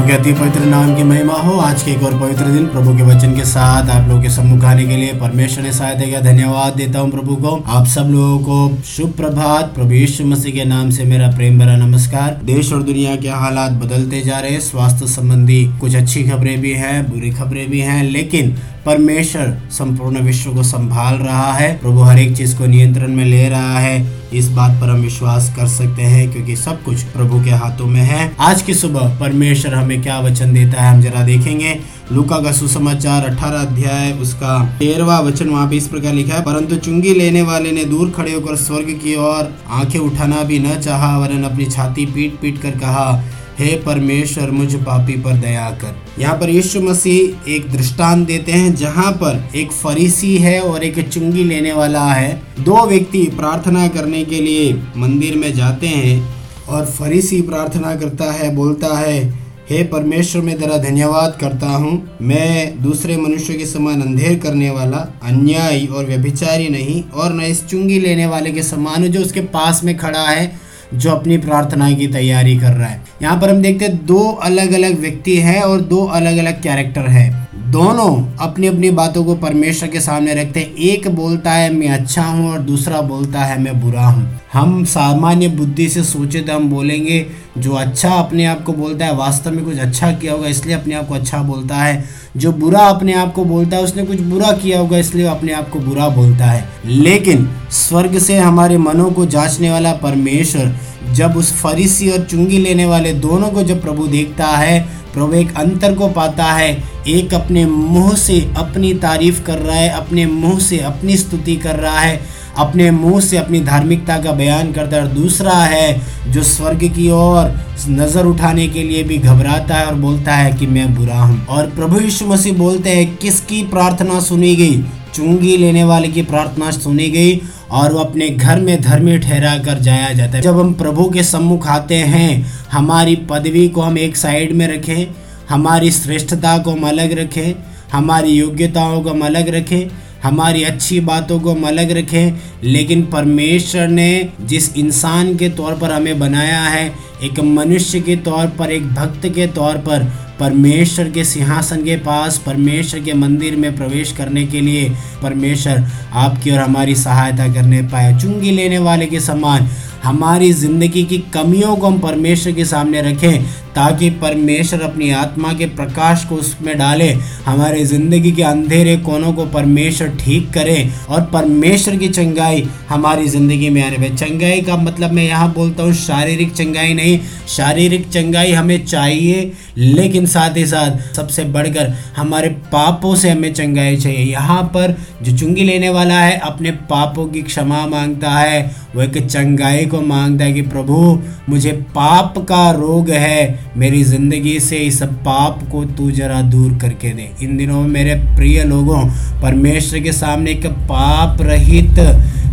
प्रभु के अति पवित्र नाम की महिमा हो। आज के एक और पवित्र दिन प्रभु के वचन के साथ आप लोगों के सम्मुख आने के लिए परमेश्वर ने सहायता किया। धन्यवाद देता हूँ प्रभु को। आप सब लोगों को शुभ प्रभात प्रभु यीशु मसीह के नाम से मेरा प्रेम भरा नमस्कार। देश और दुनिया के हालात बदलते जा रहे स्वास्थ्य संबंधी कुछ अच्छी खबरें भी है, बुरी खबरें भी है, लेकिन परमेश्वर संपूर्ण विश्व को संभाल रहा है। प्रभु हर एक चीज़ को नियंत्रण में ले रहा है। इस बात पर हम विश्वास कर सकते हैं, क्योंकि सब कुछ प्रभु के हाथों में है। आज की सुबह परमेश्वर हमें क्या वचन देता है, हम जरा देखेंगे। लुका का सुसमाचार 18 अध्याय, उसका तेरवा वचन वहाँ पे इस प्रकार लिखा है, परंतु चुंगी लेने वाले ने दूर खड़े होकर स्वर्ग की ओर आँखें उठाना भी न चाहा, वरन अपनी छाती पीट पीट कर कहा हे परमेश्वर, मुझ पापी पर दया कर। यहाँ पर यीशु मसीह एक दृष्टांत देते हैं, जहाँ पर एक फरीसी है और एक चुंगी लेने वाला है। दो व्यक्ति प्रार्थना करने के लिए मंदिर में जाते हैं और फरीसी प्रार्थना करता है, बोलता है, हे परमेश्वर, मैं तेरा धन्यवाद करता हूँ। मैं दूसरे मनुष्य के समान अंधेर करने वाला, अन्यायी और व्यभिचारी नहीं और न इस चुंगी लेने वाले के समान जो उसके पास में खड़ा है। जो अपनी प्रार्थना की तैयारी कर रहा है। यहाँ पर हम देखते हैं, दो अलग अलग व्यक्ति है और दो अलग अलग कैरेक्टर है। दोनों अपनी अपनी बातों को परमेश्वर के सामने रखते हैं। एक बोलता है, मैं अच्छा हूँ, और दूसरा बोलता है, मैं बुरा हूँ। हम सामान्य बुद्धि से सोचे तो हम बोलेंगे, जो अच्छा अपने आप को बोलता है, वास्तव में कुछ अच्छा किया होगा, इसलिए अपने आप को अच्छा बोलता है। जो बुरा अपने आप को बोलता है, उसने कुछ बुरा किया होगा, इसलिए अपने आप को बुरा बोलता है। लेकिन स्वर्ग से हमारे मनों को जांचने वाला परमेश्वर जब उस फरीसी और चुंगी लेने वाले दोनों को जब प्रभु देखता है, प्रभु एक अंतर को पाता है। एक अपने मुँह से अपनी तारीफ़ कर रहा है, अपने मुँह से अपनी स्तुति कर रहा है, अपने मुँह से अपनी धार्मिकता का बयान करता है। और दूसरा है, जो स्वर्ग की ओर नज़र उठाने के लिए भी घबराता है और बोलता है कि मैं बुरा हूँ। और प्रभु यीशु मसीह बोलते हैं, किसकी प्रार्थना सुनी गई? चुंगी लेने वाले की प्रार्थना सुनी गई और वो अपने घर में धर्मी ठहरा कर जाया जाता है। जब हम प्रभु के सम्मुख आते हैं, हमारी पदवी को हम एक साइड में रखें, हमारी श्रेष्ठता को हम अलग रखें, हमारी योग्यताओं को हम अलग रखें, हमारी अच्छी बातों को हम अलग रखें, लेकिन परमेश्वर ने जिस इंसान के तौर पर हमें बनाया है, एक मनुष्य के तौर पर, एक भक्त के तौर पर परमेश्वर के सिंहासन के पास, परमेश्वर के मंदिर में प्रवेश करने के लिए परमेश्वर आपकी और हमारी सहायता करने पाए चुंगी लेने वाले के समान, हमारी ज़िंदगी की कमियों को हम परमेश्वर के सामने रखें ताकि परमेश्वर अपनी आत्मा के प्रकाश को उसमें डाले, हमारे ज़िंदगी के अंधेरे कोनों को परमेश्वर ठीक करे और परमेश्वर की चंगाई हमारी ज़िंदगी में आने में। चंगाई का मतलब मैं यहाँ बोलता हूँ शारीरिक चंगाई नहीं, शारीरिक चंगाई हमें चाहिए, लेकिन साथ ही साथ सबसे बढ़कर हमारे पापों से हमें चंगाई चाहिए। यहाँ पर जो चुंगी लेने वाला है, अपने पापों की क्षमा माँगता है। वो एक चंगाई को माँगता है कि प्रभु, मुझे पाप का रोग है मेरी ज़िंदगी से इस पाप को तू जरा दूर करके दे। इन दिनों मेरे प्रिय लोगों, परमेश्वर के सामने एक पाप रहित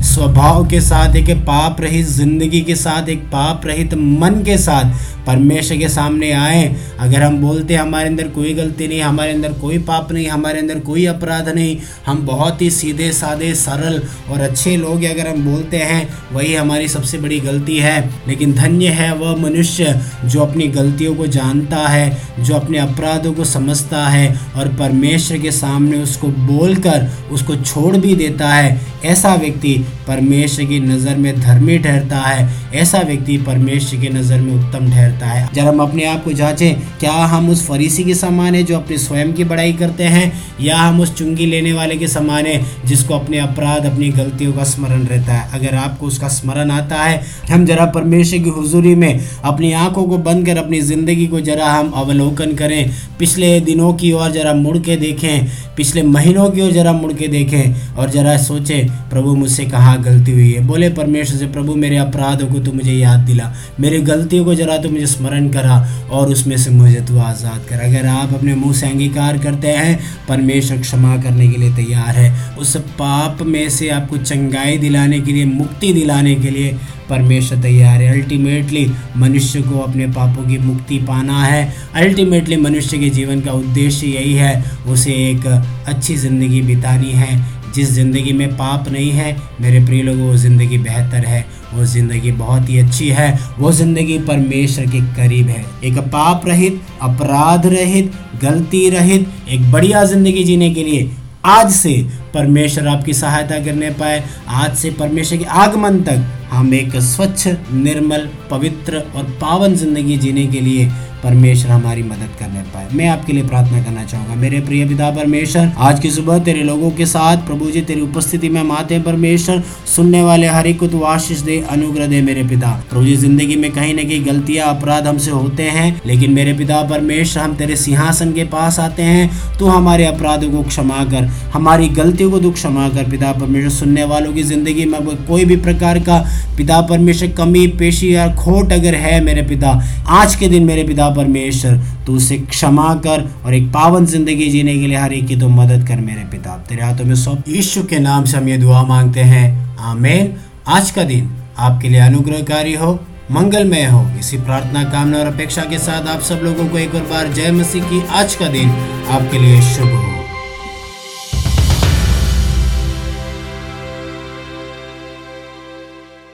स्वभाव के साथ, एक पाप रहित ज़िंदगी के साथ, एक पाप रहित मन के साथ परमेश्वर के सामने आए। अगर हम बोलते हैं, हमारे अंदर कोई गलती नहीं, हमारे अंदर कोई पाप नहीं, हमारे अंदर कोई अपराध नहीं, हम बहुत ही सीधे साधे सरल और अच्छे लोग अगर हम बोलते हैं, वही हमारी सबसे बड़ी गलती है। लेकिन धन्य है वह मनुष्य जो अपनी गलतियों को जानता है, जो अपने अपराधों को समझता है और परमेश्वर के सामने उसको बोलकर उसको छोड़ भी देता है। ऐसा व्यक्ति परमेश्वर की नज़र में धर्मी ठहरता है, ऐसा व्यक्ति परमेश्वर की नज़र में उत्तम ठहरता है। जब हम अपने आप को जांचें, क्या हम उस फरीसी के समान है जो अपने स्वयं की बड़ाई करते हैं, या हम उस चुंगी लेने वाले के समान है जिसको अपने अपराध, अपनी गलतियों का स्मरण रहता है? अगर आपको उसका स्मरण आता है, हम जरा परमेश्वर की हुजूरी में अपनी आँखों को बंद कर, अपनी ज़िंदगी को जरा हम अवलोकन करें। पिछले दिनों की ओर जरा मुड़ के देखें, पिछले महीनों की ओर जरा मुड़ के देखें और जरा सोचें, प्रभु मुझसे कहाँ गलती हुई है। बोले, परमेश्वर से प्रभु, मेरे अपराधों को तो मुझे याद दिला। मेरी गलतियों को जरा तो मुझे स्मरण करा और उसमें से मुझे तो आज़ाद कर। अगर आप अपने मुँह से अंगीकार करते हैं, परमेश्वर क्षमा करने के लिए तैयार है। उस पाप में से आपको चंगाई दिलाने के लिए, मुक्ति दिलाने के लिए परमेश्वर तैयार है। अल्टीमेटली, मनुष्य को अपने पापों की मुक्ति पाना है। अल्टीमेटली, मनुष्य के जीवन का उद्देश्य यही है, उसे एक अच्छी ज़िंदगी बितानी है। जिस ज़िंदगी में पाप नहीं है, मेरे प्रिय लोगों, वो ज़िंदगी बेहतर है, वो ज़िंदगी बहुत ही अच्छी है, वो ज़िंदगी परमेश्वर के करीब है। एक पाप रहित, अपराध रहित, गलती रहित, एक बढ़िया ज़िंदगी जीने के लिए आज से परमेश्वर आपकी सहायता करने पाए। आज से परमेश्वर के आगमन तक हम एक स्वच्छ, निर्मल, पवित्र और पावन ज़िंदगी जीने के लिए परमेश्वर हमारी मदद करने पाए। मैं आपके लिए प्रार्थना करना चाहूँगा। मेरे प्रिय पिता परमेश्वर, आज की सुबह तेरे लोगों के साथ, प्रभु जी, तेरी उपस्थिति में माते परमेश्वर, सुनने वाले हर एक को आशीष दे, अनुग्रह दे मेरे पिता। प्रभु जी, ज़िंदगी में कहीं ना कहीं गलतियाँ, अपराध हमसे होते हैं, लेकिन मेरे पिता परमेश्वर, हम तेरे सिंहासन के पास आते हैं। तू हमारे अपराधों को क्षमा कर, हमारी गलतियों को तू क्षमा कर पिता परमेश्वर, सुनने वालों की ज़िंदगी में कोई भी प्रकार का पिता परमेश्वर, कमी, पेशी या खोट अगर है मेरे पिता, आज के दिन मेरे पिता परमेश्वर, तू उसे क्षमा कर और एक पावन ज़िंदगी जीने के लिए हर एक की तो मदद कर मेरे पिता। तेरे हाथों में सौंप यीशु के नाम से हम ये दुआ मांगते हैं। आमेन। आज का दिन आपके लिए अनुग्रहकारी हो, मंगलमय हो। इसी प्रार्थना, कामना और अपेक्षा के साथ आप सब लोगों को एक और बार जय मसीह की आज का दिन आपके लिए शुभ हो।